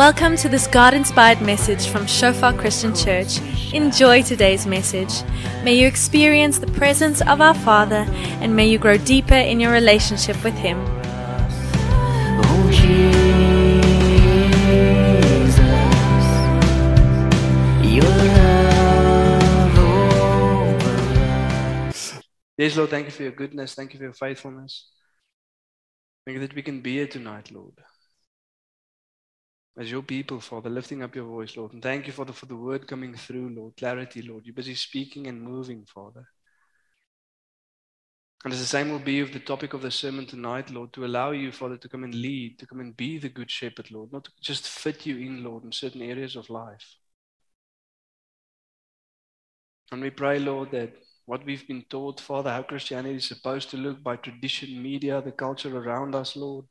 Welcome to this God inspired message from Shofar Christian Church. Enjoy today's message. May you experience the presence of our Father and may you grow deeper in your relationship with Him. Oh, Jesus, your love over Yes, Lord, thank you for your goodness. Thank you for your faithfulness. Thank you that we can be here tonight, Lord. As your people, Father, lifting up your voice, Lord. And thank you, Father, for the word coming through, Lord. Clarity, Lord. You're busy speaking and moving, Father. And as the same will be of the topic of the sermon tonight, Lord, to allow you, Father, to come and lead, to come and be the good shepherd, Lord, not to just fit you in, Lord, in certain areas of life. And we pray, Lord, that what we've been taught, Father, how Christianity is supposed to look by tradition, media, the culture around us, Lord.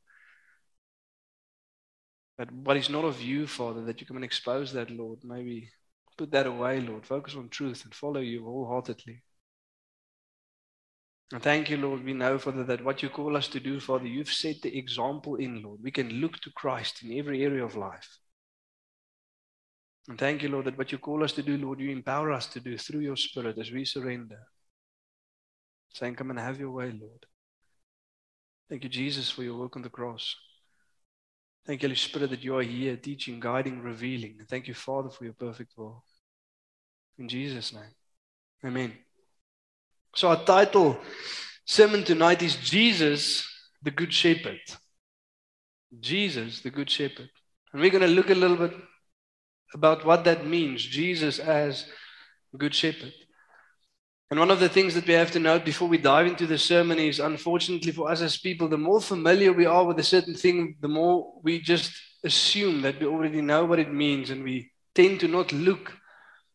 That what is not of you, Father, that you come and expose that, Lord. Maybe put that away, Lord. Focus on truth and follow you wholeheartedly. And thank you, Lord. We know, Father, that what you call us to do, Father, you've set the example in, Lord. We can look to Christ in every area of life. And thank you, Lord, that what you call us to do, Lord, you empower us to do through your Spirit as we surrender. Saying, Come and have your way, Lord. Thank you, Jesus, for your work on the cross. Thank you, Holy Spirit, that you are here teaching, guiding, revealing. Thank you, Father, for your perfect will. In Jesus' name. Amen. So, our title sermon tonight is Jesus, the Good Shepherd. Jesus, the Good Shepherd. And we're going to look a little bit about what that means Jesus as Good Shepherd. And one of the things that we have to note before we dive into the sermon is unfortunately for us as people, the more familiar we are with a certain thing, the more we just assume that we already know what it means and we tend to not look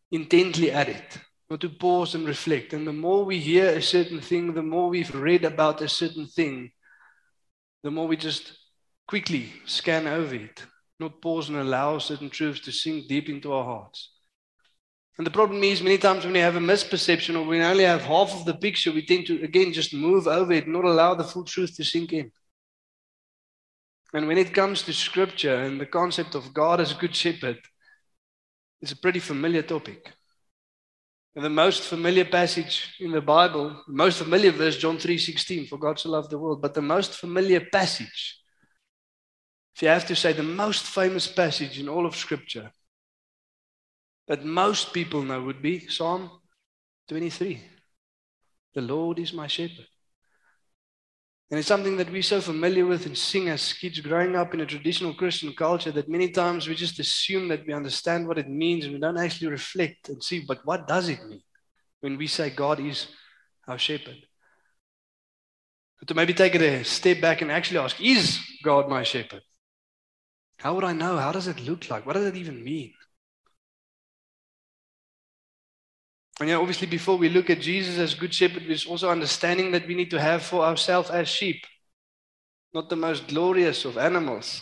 intently at it, not to pause and reflect. And the more we hear a certain thing, the more we've read about a certain thing, the more we just quickly scan over it, not pause and allow certain truths to sink deep into our hearts. And the problem is, many times when we have a misperception or we only have half of the picture, we tend to, again, just move over it, not allow the full truth to sink in. And when it comes to scripture and the concept of God as a good shepherd, it's a pretty familiar topic. And the most familiar passage in the Bible, the most familiar verse, John 3:16, for God so loved the world, but the most familiar passage, if you have to say the most famous passage in all of Scripture, that most people know would be Psalm 23. The Lord is my shepherd. And it's something that we're so familiar with and sing as kids growing up in a traditional Christian culture that many times we just assume that we understand what it means and we don't actually reflect and see, but what does it mean when we say God is our shepherd? But to maybe take it a step back and actually ask, is God my shepherd? How would I know? How does it look like? What does it even mean? And yeah, obviously, before we look at Jesus as Good Shepherd, there's also understanding that we need to have for ourselves as sheep. Not the most glorious of animals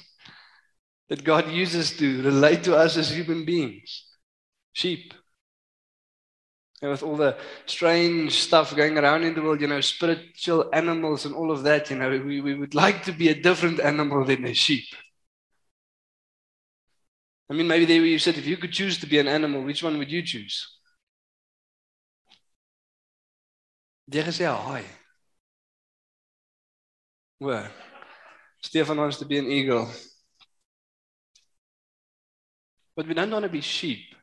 that God uses to relate to us as human beings. Sheep. And with all the strange stuff going around in the world, you know, spiritual animals and all of that, you know, we, we would like to be a different animal than a sheep. I mean, maybe there you said, if you could choose to be an animal, which one would you choose? Jy gesê hi. Well, Stefan wants to be an eagle. But we don't want to be sheep,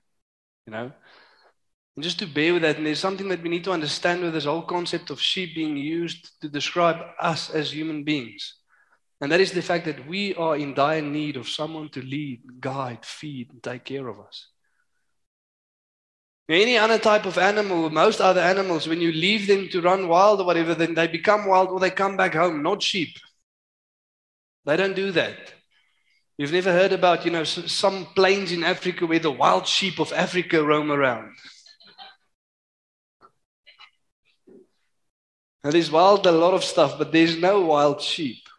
you know? And just to bear with that, and there's something that we need to understand with this whole concept of sheep being used to describe us as human beings. And that is the fact that we are in dire need of someone to lead, guide, feed, and take care of us. Any other type of animal, most other animals, when you leave them to run wild or whatever, then they become wild or they come back home, not sheep. They don't do that. You've never heard about, you know, some plains in Africa where the wild sheep of Africa roam around. Now, there's wild a lot of stuff, but there's no wild sheep.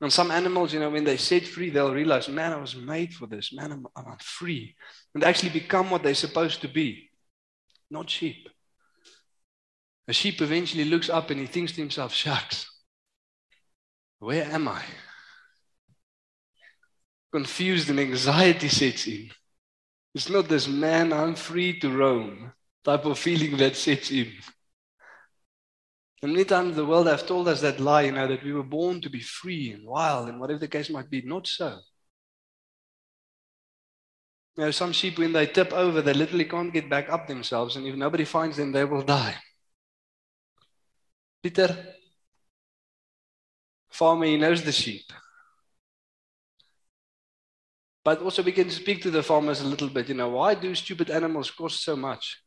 And some animals, you know, when they set free, they'll realize, man, I was made for this. Man, I'm, I'm free. And actually become what they're supposed to be. Not sheep. A sheep eventually looks up and he thinks to himself, shucks. Where am I? Confused and anxiety sets in. It's not this man, I'm free to roam type of feeling that sets in. And many times the world have told us that lie, you know, that we were born to be free and wild and whatever the case might be. Not so. You know, some sheep, when they tip over, they literally can't get back up themselves, and if nobody finds them, they will die. Peter, farmer, he knows the sheep. But also, we can speak to the farmers a little bit. You know, why do stupid animals cost so much?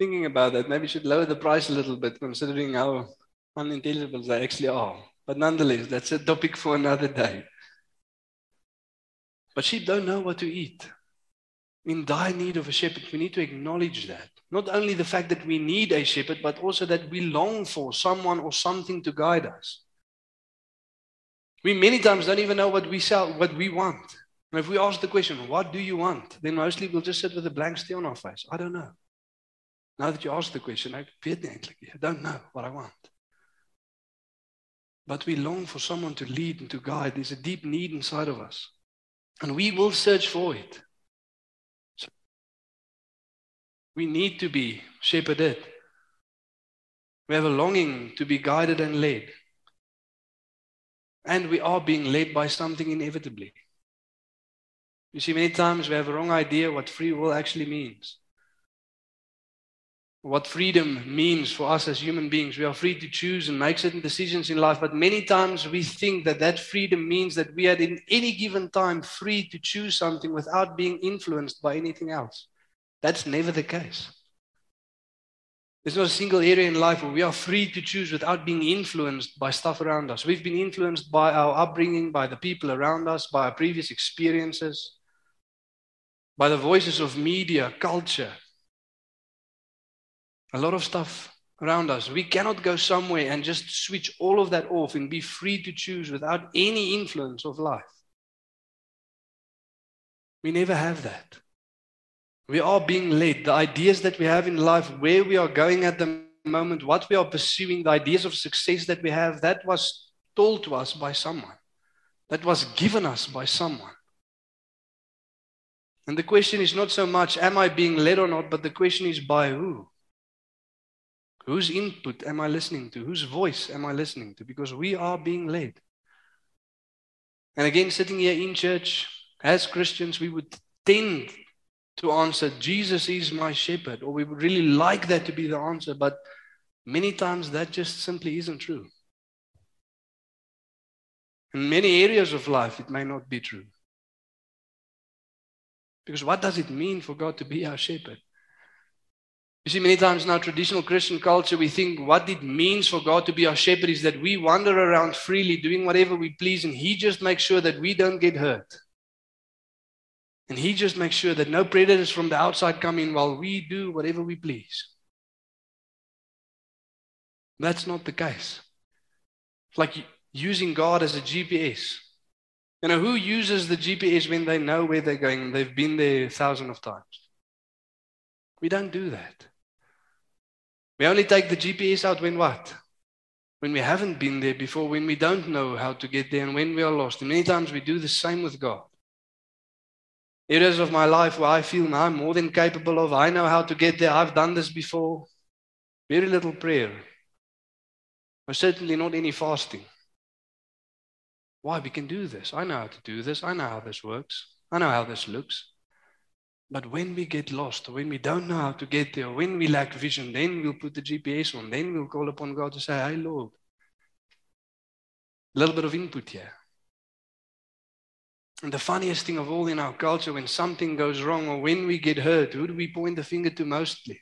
Thinking about that, maybe we should lower the price a little bit, considering how unintelligible they actually are. But nonetheless, that's a topic for another day. But sheep don't know what to eat. In dire need of a shepherd, we need to acknowledge that. Not only the fact that we need a shepherd, but also that we long for someone or something to guide us. We many times don't even know what we sell, what we want. And if we ask the question, what do you want? Then mostly we'll just sit with a blank stare on our face. I don't know. Now that you ask the question, I don't know what I want. But we long for someone to lead and to guide. There's a deep need inside of us. And we will search for it. So we need to be shepherded. We have a longing to be guided and led. And we are being led by something inevitably. You see, many times we have a wrong idea what free will actually means. What freedom means for us as human beings. We are free to choose and make certain decisions in life, but many times we think that that freedom means that we are in any given time free to choose something without being influenced by anything else. That's never the case. There's not a single area in life where we are free to choose without being influenced by stuff around us. We've been influenced by our upbringing, by the people around us, by our previous experiences, by the voices of media, culture. A lot of stuff around us. We cannot go somewhere and just switch all of that off and be free to choose without any influence of life. We never have that. We are being led. The ideas that we have in life, where we are going at the moment, what we are pursuing, the ideas of success that we have, that was told to us by someone. That was given us by someone. And the question is not so much, am I being led or not, but the question is by who? Whose input am I listening to? Whose voice am I listening to? Because we are being led. And again, sitting here in church, as Christians, we would tend to answer, Jesus is my shepherd, or we would really like that to be the answer, but many times that just simply isn't true. In many areas of life, it may not be true. Because what does it mean for God to be our shepherd? You see, many times in our traditional Christian culture, we think what it means for God to be our shepherd is that we wander around freely doing whatever we please, and He just makes sure that we don't get hurt. And he just makes sure that no predators from the outside come in while we do whatever we please. That's not the case. It's like using God as a GPS. You know, who uses the GPS when they know where they're going? They've been there a thousand of times. We don't do that. We only take the GPS out when what? When we haven't been there before, when we don't know how to get there, and when we are lost. And many times we do the same with God areas of my life where I feel now I'm more than capable of. I know how to get there. I've done this before. Very little prayer. But certainly not any fasting. Why? We can do this. I know how to do this. I know how this works. I know how this looks. But when we get lost, when we don't know how to get there, when we lack vision, then we'll put the GPS on. Then we'll call upon God to say, Hey, Lord. A little bit of input here. And the funniest thing of all in our culture, when something goes wrong or when we get hurt, who do we point the finger to mostly?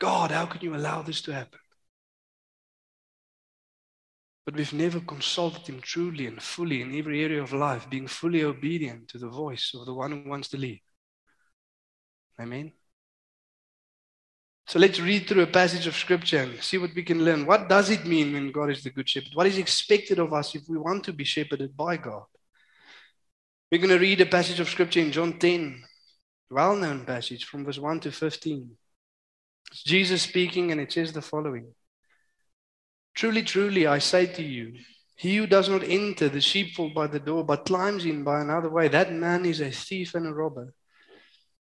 God, how can you allow this to happen? But we've never consulted Him truly and fully in every area of life, being fully obedient to the voice of the one who wants to lead. Amen. So let's read through a passage of scripture and see what we can learn. What does it mean when God is the good shepherd? What is expected of us if we want to be shepherded by God? We're going to read a passage of scripture in John 10, well known passage from verse 1 to 15. It's Jesus speaking, and it says the following Truly, truly, I say to you, he who does not enter the sheepfold by the door, but climbs in by another way, that man is a thief and a robber.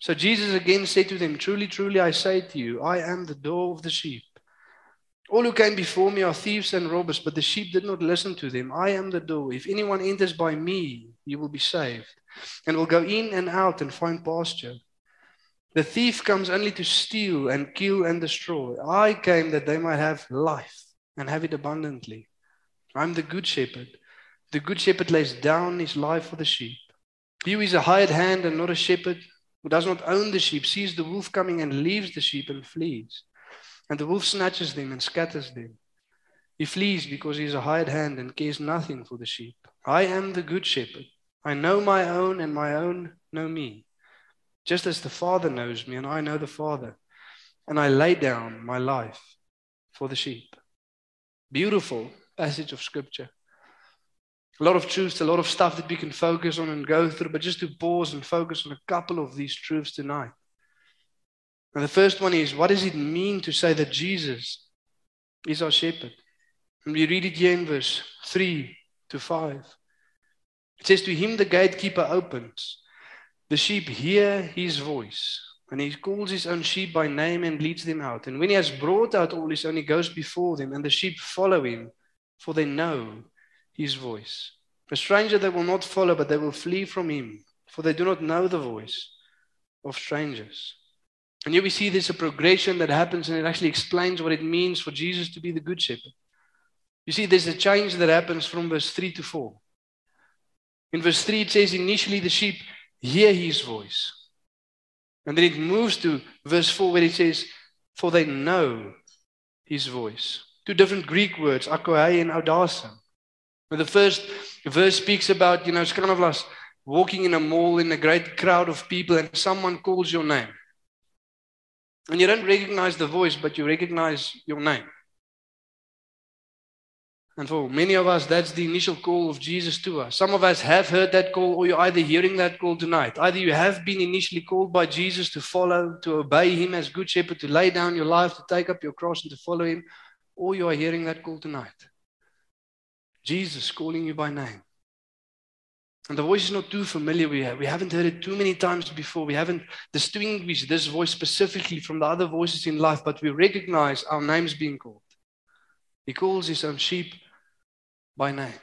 So Jesus again said to them, Truly, truly, I say to you, I am the door of the sheep. All who came before me are thieves and robbers, but the sheep did not listen to them. I am the door. If anyone enters by me, he will be saved, and will go in and out and find pasture. The thief comes only to steal and kill and destroy. I came that they might have life and have it abundantly. I'm the good shepherd. The good shepherd lays down his life for the sheep. He who is a hired hand and not a shepherd, who does not own the sheep, sees the wolf coming and leaves the sheep and flees. And the wolf snatches them and scatters them. He flees because he is a hired hand and cares nothing for the sheep. I am the good shepherd. I know my own, and my own know me. Just as the Father knows me, and I know the Father. And I lay down my life for the sheep. Beautiful passage of Scripture. A lot of truths, a lot of stuff that we can focus on and go through, but just to pause and focus on a couple of these truths tonight. And the first one is what does it mean to say that Jesus is our shepherd? And we read it here in verse 3 to 5. It says, To him the gatekeeper opens. The sheep hear his voice, and he calls his own sheep by name and leads them out. And when he has brought out all his own, he goes before them, and the sheep follow him, for they know his voice. A stranger they will not follow, but they will flee from him, for they do not know the voice of strangers. And here we see there's a progression that happens, and it actually explains what it means for Jesus to be the good shepherd. You see, there's a change that happens from verse 3 to 4. In verse 3, it says, Initially the sheep hear his voice. And then it moves to verse 4, where it says, For they know his voice. Two different Greek words, akohai and audasa. The first verse speaks about, you know, it's kind of like walking in a mall in a great crowd of people and someone calls your name. And you don't recognize the voice, but you recognize your name. And for many of us, that's the initial call of Jesus to us. Some of us have heard that call, or you're either hearing that call tonight. Either you have been initially called by Jesus to follow, to obey Him as Good Shepherd, to lay down your life, to take up your cross, and to follow Him, or you are hearing that call tonight. Jesus calling you by name. And the voice is not too familiar. We, have, we haven't heard it too many times before. We haven't distinguished this voice specifically from the other voices in life, but we recognize our names being called. He calls his own sheep by name.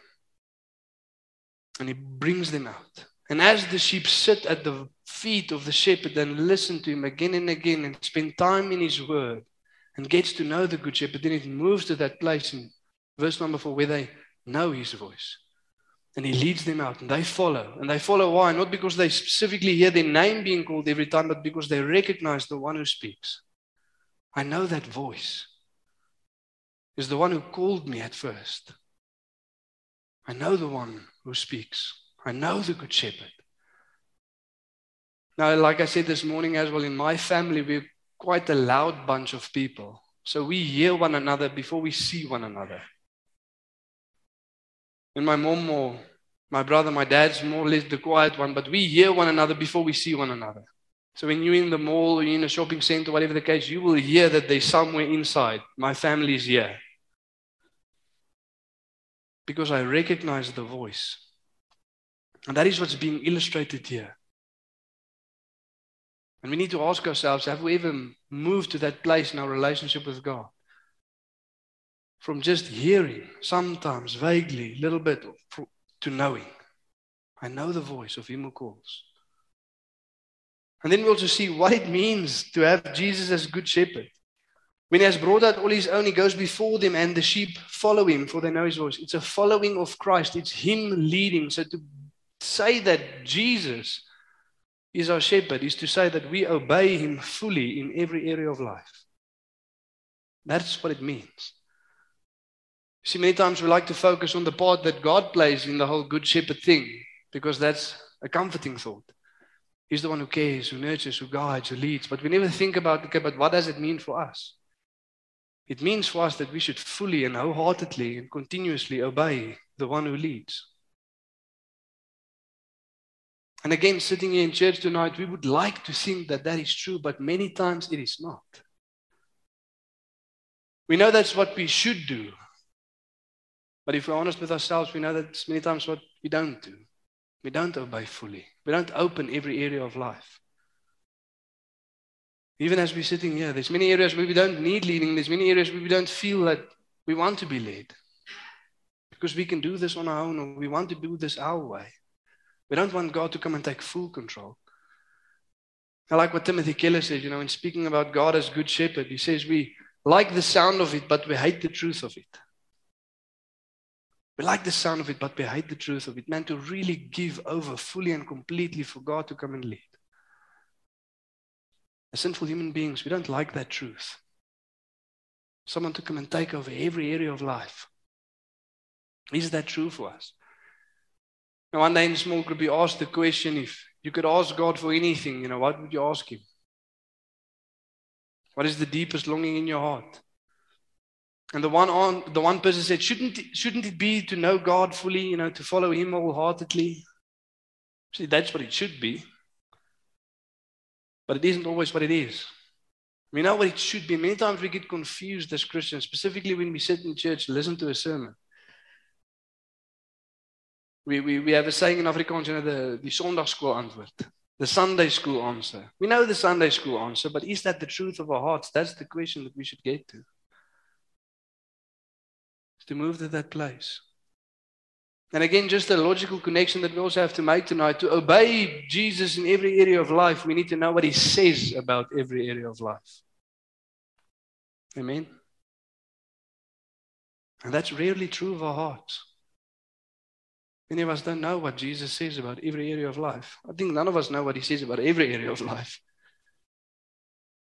And he brings them out. And as the sheep sit at the feet of the shepherd and listen to him again and again and spend time in his word and gets to know the good shepherd, then it moves to that place in verse number four where they know his voice. And he leads them out and they follow. And they follow why? Not because they specifically hear their name being called every time, but because they recognize the one who speaks. I know that voice is the one who called me at first. I know the one who speaks. I know the good shepherd. Now, like I said this morning as well, in my family, we're quite a loud bunch of people. So we hear one another before we see one another. And my mom or my brother, my dad's more or less the quiet one, but we hear one another before we see one another. So when you're in the mall or in a shopping center, whatever the case, you will hear that they're somewhere inside. My family is here. Because I recognize the voice. And that is what's being illustrated here. And we need to ask ourselves have we even moved to that place in our relationship with God? From just hearing, sometimes vaguely, a little bit, to knowing. I know the voice of Him who calls. And then we also see what it means to have Jesus as good shepherd. When he has brought out all his own, he goes before them, and the sheep follow him, for they know his voice. It's a following of Christ, it's him leading. So to say that Jesus is our shepherd is to say that we obey him fully in every area of life. That's what it means. See, many times we like to focus on the part that God plays in the whole good shepherd thing because that's a comforting thought. He's the one who cares, who nurtures, who guides, who leads. But we never think about, okay, but what does it mean for us? It means for us that we should fully and wholeheartedly and continuously obey the one who leads. And again, sitting here in church tonight, we would like to think that that is true, but many times it is not. We know that's what we should do. But if we're honest with ourselves, we know that's many times what we don't do. We don't obey fully. We don't open every area of life. Even as we're sitting here, there's many areas where we don't need leading. There's many areas where we don't feel that we want to be led. Because we can do this on our own or we want to do this our way. We don't want God to come and take full control. I like what Timothy Keller says, you know, in speaking about God as good shepherd, he says we like the sound of it, but we hate the truth of it. We like the sound of it, but we hate the truth of it. Man, to really give over fully and completely for God to come and lead. As sinful human beings, we don't like that truth. Someone to come and take over every area of life. Is that true for us? Now, one day in small group, we asked the question if you could ask God for anything, you know, what would you ask Him? What is the deepest longing in your heart? And the one on the one person said, shouldn't shouldn't it be to know God fully, you know, to follow Him wholeheartedly? See, that's what it should be. But it isn't always what it is. We know what it should be. Many times we get confused as Christians, specifically when we sit in church, listen to a sermon. We, we, we have a saying in Afrikaans, you know, the, the Sondagskool antwoord, the Sunday school answer. We know the Sunday school answer, but is that the truth of our hearts? That's the question that we should get to. To move to that place. And again, just a logical connection that we also have to make tonight. To obey Jesus in every area of life, we need to know what he says about every area of life. Amen. And that's rarely true of our hearts. Many of us don't know what Jesus says about every area of life. I think none of us know what he says about every area of life,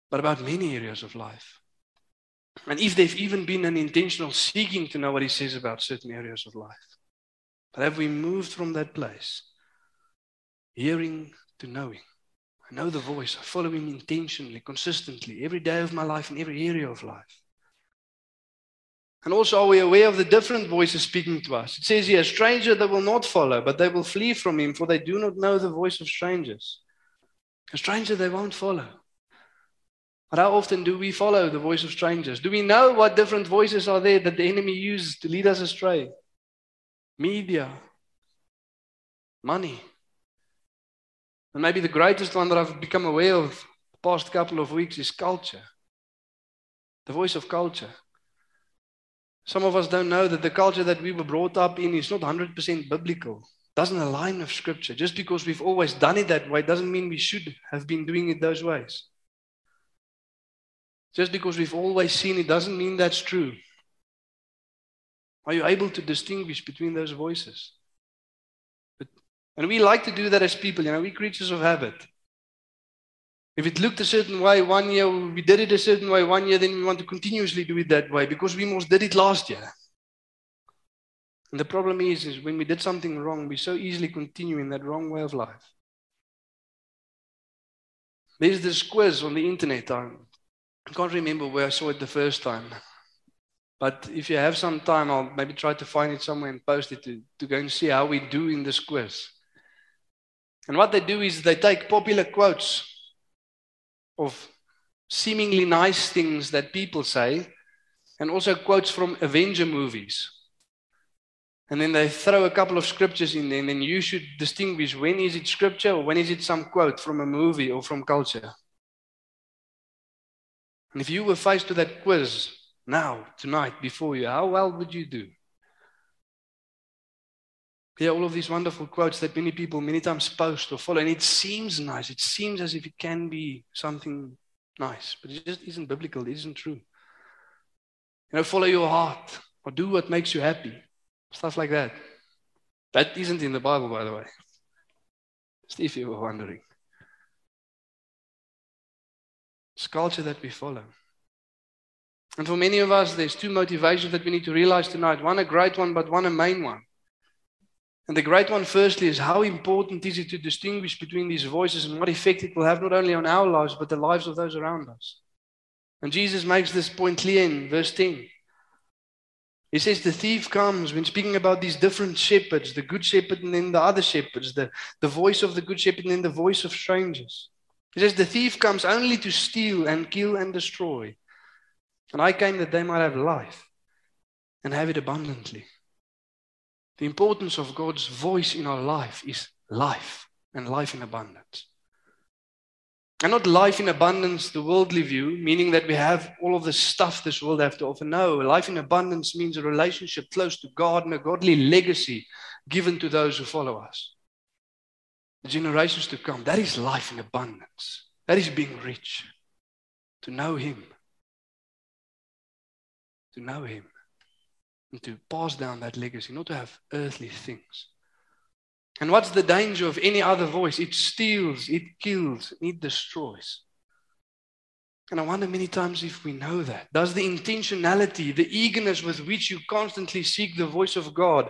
but about many areas of life. And if they've even been an intentional seeking to know what he says about certain areas of life. But have we moved from that place, hearing to knowing? I know the voice, I follow him intentionally, consistently, every day of my life, in every area of life. And also, are we aware of the different voices speaking to us? It says here, a stranger they will not follow, but they will flee from him, for they do not know the voice of strangers. A stranger they won't follow. But how often do we follow the voice of strangers? Do we know what different voices are there that the enemy uses to lead us astray? Media, money. And maybe the greatest one that I've become aware of the past couple of weeks is culture. The voice of culture. Some of us don't know that the culture that we were brought up in is not 100% biblical. Doesn't align with scripture. Just because we've always done it that way doesn't mean we should have been doing it those ways. Just because we've always seen it doesn't mean that's true. Are you able to distinguish between those voices? But, and we like to do that as people, you know, we're creatures of habit. If it looked a certain way one year, we did it a certain way one year, then we want to continuously do it that way because we most did it last year. And the problem is, is when we did something wrong, we so easily continue in that wrong way of life. There's this quiz on the internet. Um, I can't remember where I saw it the first time. But if you have some time, I'll maybe try to find it somewhere and post it to, to go and see how we do in this quiz. And what they do is they take popular quotes of seemingly nice things that people say, and also quotes from Avenger movies. And then they throw a couple of scriptures in there, and then you should distinguish when is it scripture or when is it some quote from a movie or from culture. And if you were faced with that quiz now, tonight, before you, how well would you do? Are all of these wonderful quotes that many people many times post or follow, and it seems nice. It seems as if it can be something nice, but it just isn't biblical. It isn't true. You know, follow your heart or do what makes you happy. Stuff like that. That isn't in the Bible, by the way. Just if you were wondering. It's culture that we follow. And for many of us, there's two motivations that we need to realize tonight one a great one, but one a main one. And the great one, firstly, is how important is it to distinguish between these voices and what effect it will have not only on our lives, but the lives of those around us. And Jesus makes this point clear in verse 10. He says the thief comes when speaking about these different shepherds, the good shepherd and then the other shepherds, the, the voice of the good shepherd and then the voice of strangers. He says the thief comes only to steal and kill and destroy. And I came that they might have life and have it abundantly. The importance of God's voice in our life is life and life in abundance. And not life in abundance, the worldly view, meaning that we have all of the stuff this world have to offer. No, life in abundance means a relationship close to God and a godly legacy given to those who follow us. The generations to come. That is life in abundance. That is being rich. To know Him. To know Him and to pass down that legacy, not to have earthly things. And what's the danger of any other voice? It steals, it kills, it destroys. And I wonder many times if we know that. Does the intentionality, the eagerness with which you constantly seek the voice of God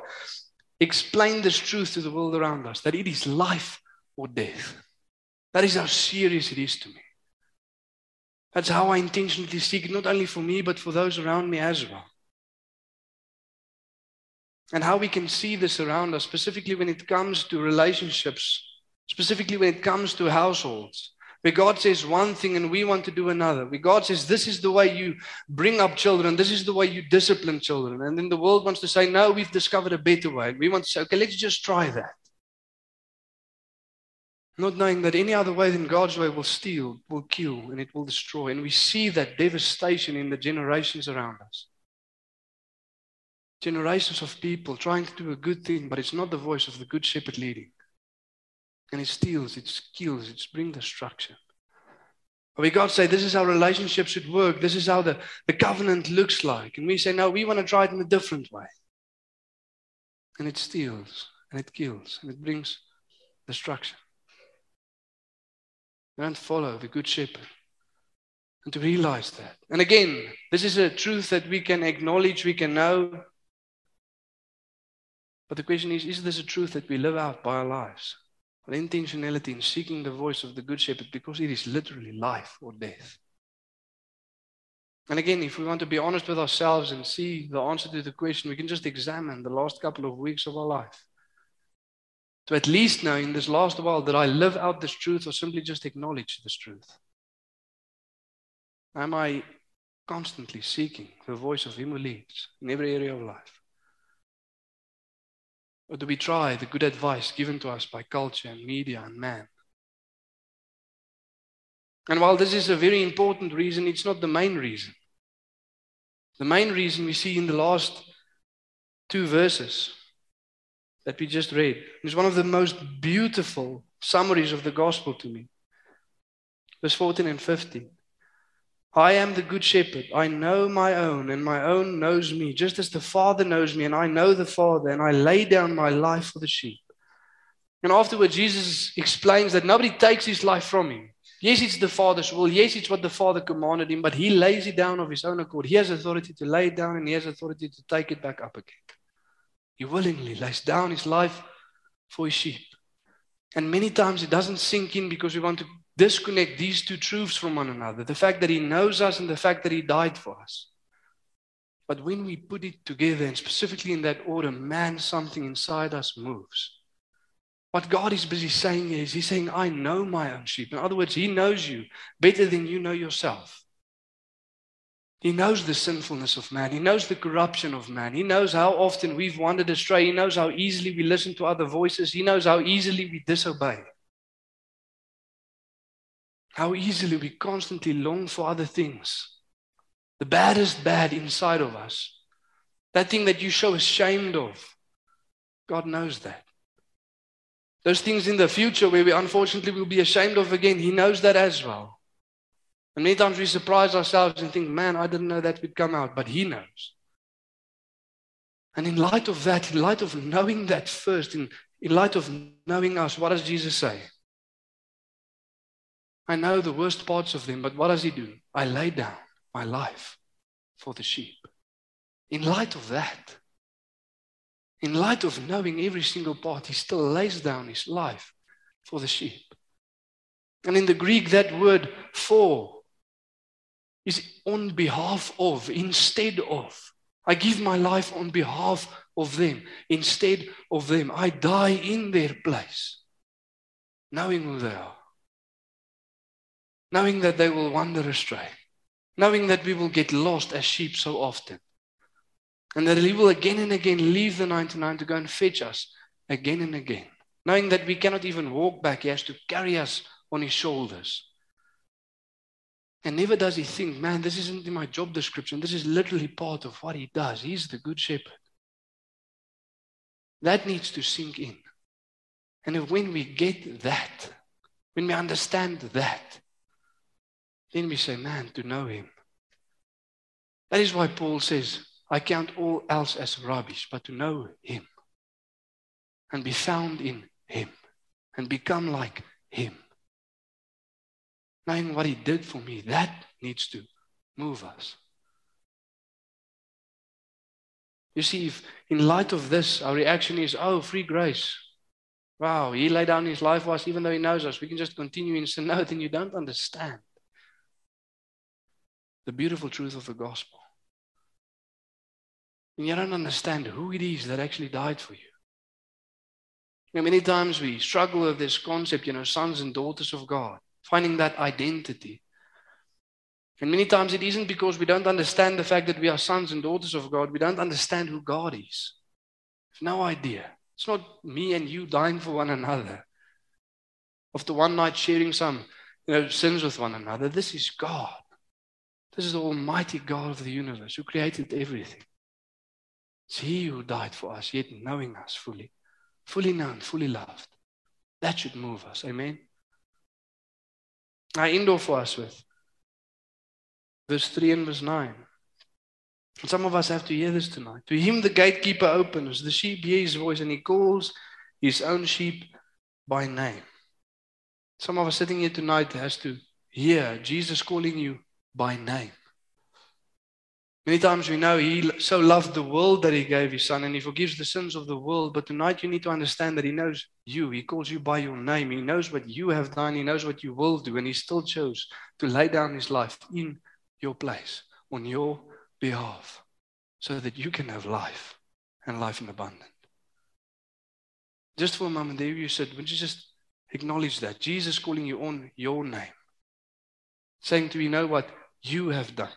explain this truth to the world around us that it is life or death? That is how serious it is to me. That's how I intentionally seek, not only for me, but for those around me as well and how we can see this around us, specifically when it comes to relationships, specifically when it comes to households, where God says one thing and we want to do another, where God says, This is the way you bring up children, this is the way you discipline children. And then the world wants to say, No, we've discovered a better way. We want to say, Okay, let's just try that. Not knowing that any other way than God's way will steal, will kill, and it will destroy. And we see that devastation in the generations around us generations of people trying to do a good thing, but it's not the voice of the good shepherd leading. And it steals, it kills, it brings destruction. We God say, this is how relationships should work. This is how the, the covenant looks like. And we say, no, we want to try it in a different way. And it steals, and it kills, and it brings destruction. We don't follow the good shepherd. And to realize that. And again, this is a truth that we can acknowledge, we can know, but the question is is this a truth that we live out by our lives? Intentionality in seeking the voice of the Good Shepherd because it is literally life or death. And again, if we want to be honest with ourselves and see the answer to the question, we can just examine the last couple of weeks of our life. To at least know in this last while that I live out this truth or simply just acknowledge this truth. Am I constantly seeking the voice of Him who leads in every area of life? Or do we try the good advice given to us by culture and media and man? And while this is a very important reason, it's not the main reason. The main reason we see in the last two verses that we just read is one of the most beautiful summaries of the gospel to me. Verse 14 and 15. I am the good shepherd. I know my own, and my own knows me, just as the Father knows me, and I know the Father, and I lay down my life for the sheep. And afterwards, Jesus explains that nobody takes his life from him. Yes, it's the Father's will. Yes, it's what the Father commanded him, but he lays it down of his own accord. He has authority to lay it down, and he has authority to take it back up again. He willingly lays down his life for his sheep. And many times it doesn't sink in because we want to disconnect these two truths from one another the fact that He knows us and the fact that He died for us. But when we put it together, and specifically in that order, man, something inside us moves. What God is busy saying is, He's saying, I know my own sheep. In other words, He knows you better than you know yourself. He knows the sinfulness of man. He knows the corruption of man. He knows how often we've wandered astray. He knows how easily we listen to other voices. He knows how easily we disobey. How easily we constantly long for other things. The baddest bad inside of us. That thing that you show ashamed of. God knows that. Those things in the future where we unfortunately will be ashamed of again, He knows that as well. And many times we surprise ourselves and think, man, I didn't know that would come out, but He knows. And in light of that, in light of knowing that first, in, in light of knowing us, what does Jesus say? I know the worst parts of them, but what does he do? I lay down my life for the sheep. In light of that, in light of knowing every single part, he still lays down his life for the sheep. And in the Greek, that word for is on behalf of, instead of. I give my life on behalf of them, instead of them. I die in their place, knowing who they are, knowing that they will wander astray, knowing that we will get lost as sheep so often, and that He will again and again leave the 99 to go and fetch us again and again, knowing that we cannot even walk back, He has to carry us on His shoulders. And never does he think, man, this isn't in my job description. This is literally part of what he does. He's the good shepherd. That needs to sink in. And when we get that, when we understand that, then we say, man, to know him. That is why Paul says, I count all else as rubbish, but to know him and be found in him and become like him knowing what he did for me, that needs to move us. You see, if in light of this, our reaction is, oh, free grace. Wow, he laid down his life for us, even though he knows us. We can just continue in sin. No, then you don't understand the beautiful truth of the gospel. And you don't understand who it is that actually died for you. You know, many times we struggle with this concept, you know, sons and daughters of God finding that identity. And many times it isn't because we don't understand the fact that we are sons and daughters of God. We don't understand who God is. Have no idea. It's not me and you dying for one another. After one night sharing some you know, sins with one another. This is God. This is the Almighty God of the universe who created everything. It's He who died for us, yet knowing us fully, fully known, fully loved. That should move us. Amen. I end off for us with verse 3 and verse 9. And some of us have to hear this tonight. To him, the gatekeeper opens, the sheep hear his voice, and he calls his own sheep by name. Some of us sitting here tonight has to hear Jesus calling you by name. Many times we know He so loved the world that He gave His Son and He forgives the sins of the world. But tonight you need to understand that He knows you. He calls you by your name. He knows what you have done. He knows what you will do. And He still chose to lay down His life in your place on your behalf so that you can have life and life in abundance. Just for a moment, there you said, Would you just acknowledge that? Jesus calling you on your name, saying to you, know what you have done.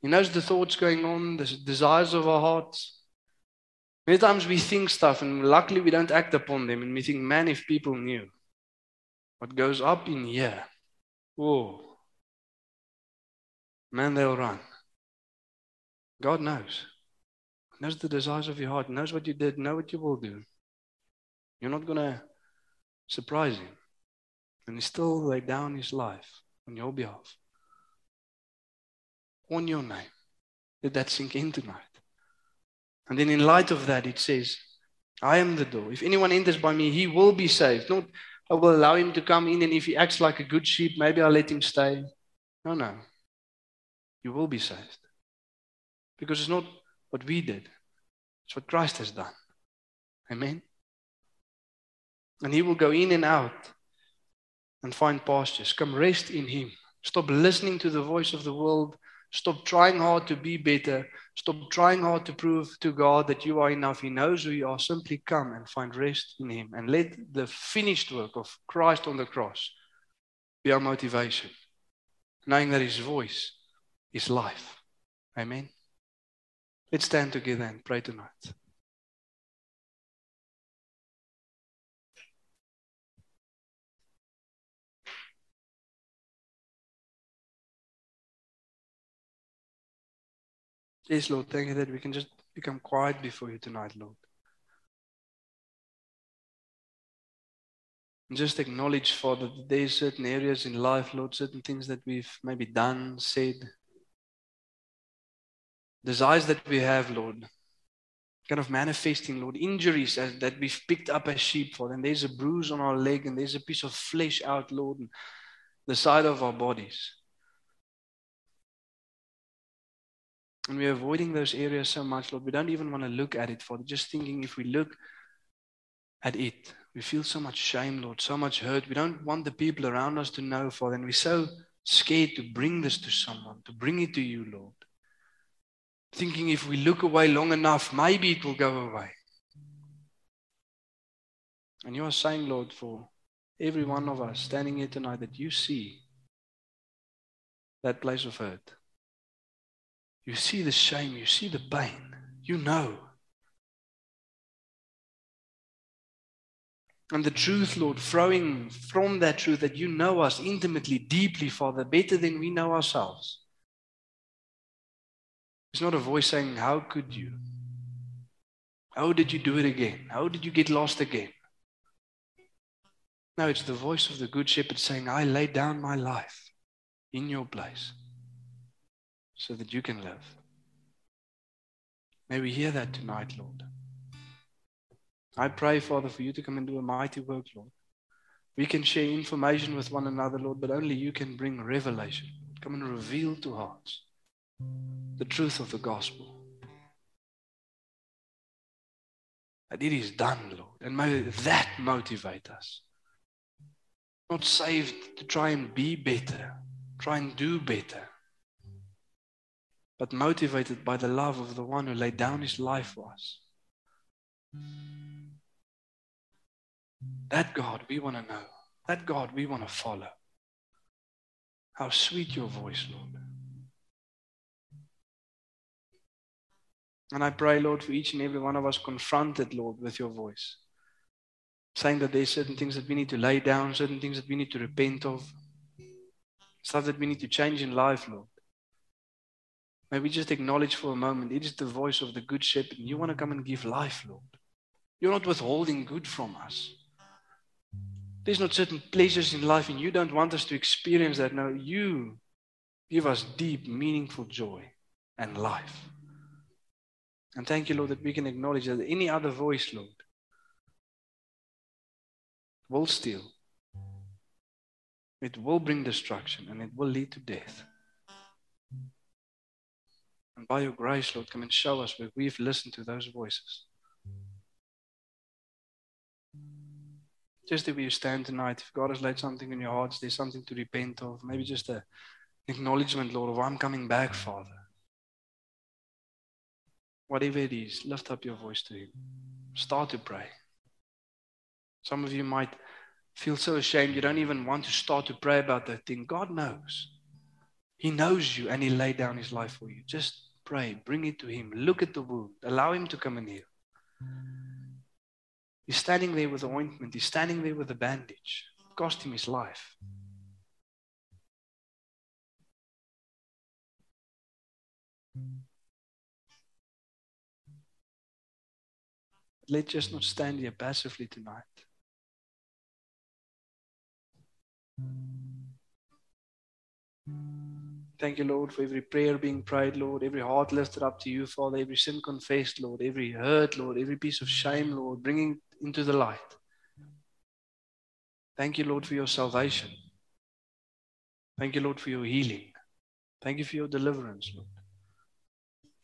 He knows the thoughts going on, the desires of our hearts. Many times we think stuff and luckily we don't act upon them and we think, man, if people knew what goes up in here, whoa, man, they'll run. God knows. He knows the desires of your heart, knows what you did, know what you will do. You're not going to surprise him. And he still laid down his life on your behalf on your name. Let that sink in tonight. And then, in light of that, it says, I am the door. If anyone enters by me, he will be saved. Not, I will allow him to come in, and if he acts like a good sheep, maybe I'll let him stay. No, no. You will be saved. Because it's not what we did, it's what Christ has done. Amen. And he will go in and out and find pastures. Come rest in him. Stop listening to the voice of the world Stop trying hard to be better. Stop trying hard to prove to God that you are enough. He knows who you are. Simply come and find rest in Him and let the finished work of Christ on the cross be our motivation, knowing that His voice is life. Amen. Let's stand together and pray tonight. Yes, Lord, thank you that we can just become quiet before you tonight, Lord. And just acknowledge, Father, that there's certain areas in life, Lord, certain things that we've maybe done, said, desires that we have, Lord, kind of manifesting, Lord, injuries as, that we've picked up as sheep, Father, and there's a bruise on our leg, and there's a piece of flesh out, Lord, the side of our bodies. And we're avoiding those areas so much, Lord. We don't even want to look at it, Father. Just thinking if we look at it, we feel so much shame, Lord, so much hurt. We don't want the people around us to know, Father. And we're so scared to bring this to someone, to bring it to you, Lord. Thinking if we look away long enough, maybe it will go away. And you are saying, Lord, for every one of us standing here tonight, that you see that place of hurt. You see the shame, you see the pain, you know. And the truth, Lord, flowing from that truth that you know us intimately, deeply, Father, better than we know ourselves. It's not a voice saying, How could you? How did you do it again? How did you get lost again? No, it's the voice of the Good Shepherd saying, I lay down my life in your place so that you can live. May we hear that tonight, Lord. I pray, Father, for you to come and do a mighty work, Lord. We can share information with one another, Lord, but only you can bring revelation. Come and reveal to hearts the truth of the gospel. That it is done, Lord. And may that motivate us. Not saved to try and be better, try and do better, but motivated by the love of the one who laid down his life for us. That God we want to know. That God we want to follow. How sweet your voice, Lord. And I pray, Lord, for each and every one of us confronted, Lord, with your voice. Saying that there's certain things that we need to lay down, certain things that we need to repent of, stuff that we need to change in life, Lord. May we just acknowledge for a moment it is the voice of the Good Shepherd. You want to come and give life, Lord. You're not withholding good from us. There's not certain pleasures in life, and you don't want us to experience that. No, you give us deep, meaningful joy and life. And thank you, Lord, that we can acknowledge that any other voice, Lord, will steal. It will bring destruction and it will lead to death. And by your grace, Lord, come and show us where we've listened to those voices. Just where you stand tonight, if God has laid something in your hearts, there's something to repent of. Maybe just a acknowledgement, Lord, of I'm coming back, Father. Whatever it is, lift up your voice to Him. Start to pray. Some of you might feel so ashamed you don't even want to start to pray about that thing. God knows. He knows you and He laid down His life for you. Just pray, bring it to Him. Look at the wound, allow Him to come and heal. He's standing there with the ointment, he's standing there with the bandage. It cost him his life. Let's just not stand here passively tonight. Thank you, Lord, for every prayer being prayed, Lord, every heart lifted up to you, Father, every sin confessed, Lord, every hurt, Lord, every piece of shame, Lord, bringing into the light. Thank you, Lord, for your salvation. Thank you, Lord, for your healing. Thank you for your deliverance, Lord.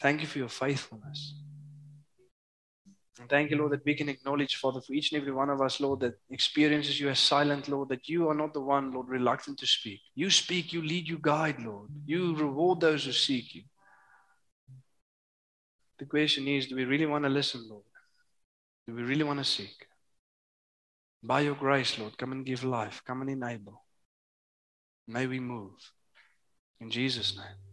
Thank you for your faithfulness. And thank you, Lord, that we can acknowledge, Father, for each and every one of us, Lord, that experiences you as silent, Lord, that you are not the one, Lord, reluctant to speak. You speak, you lead, you guide, Lord. You reward those who seek you. The question is do we really want to listen, Lord? Do we really want to seek? By your grace, Lord, come and give life, come and enable. May we move. In Jesus' name.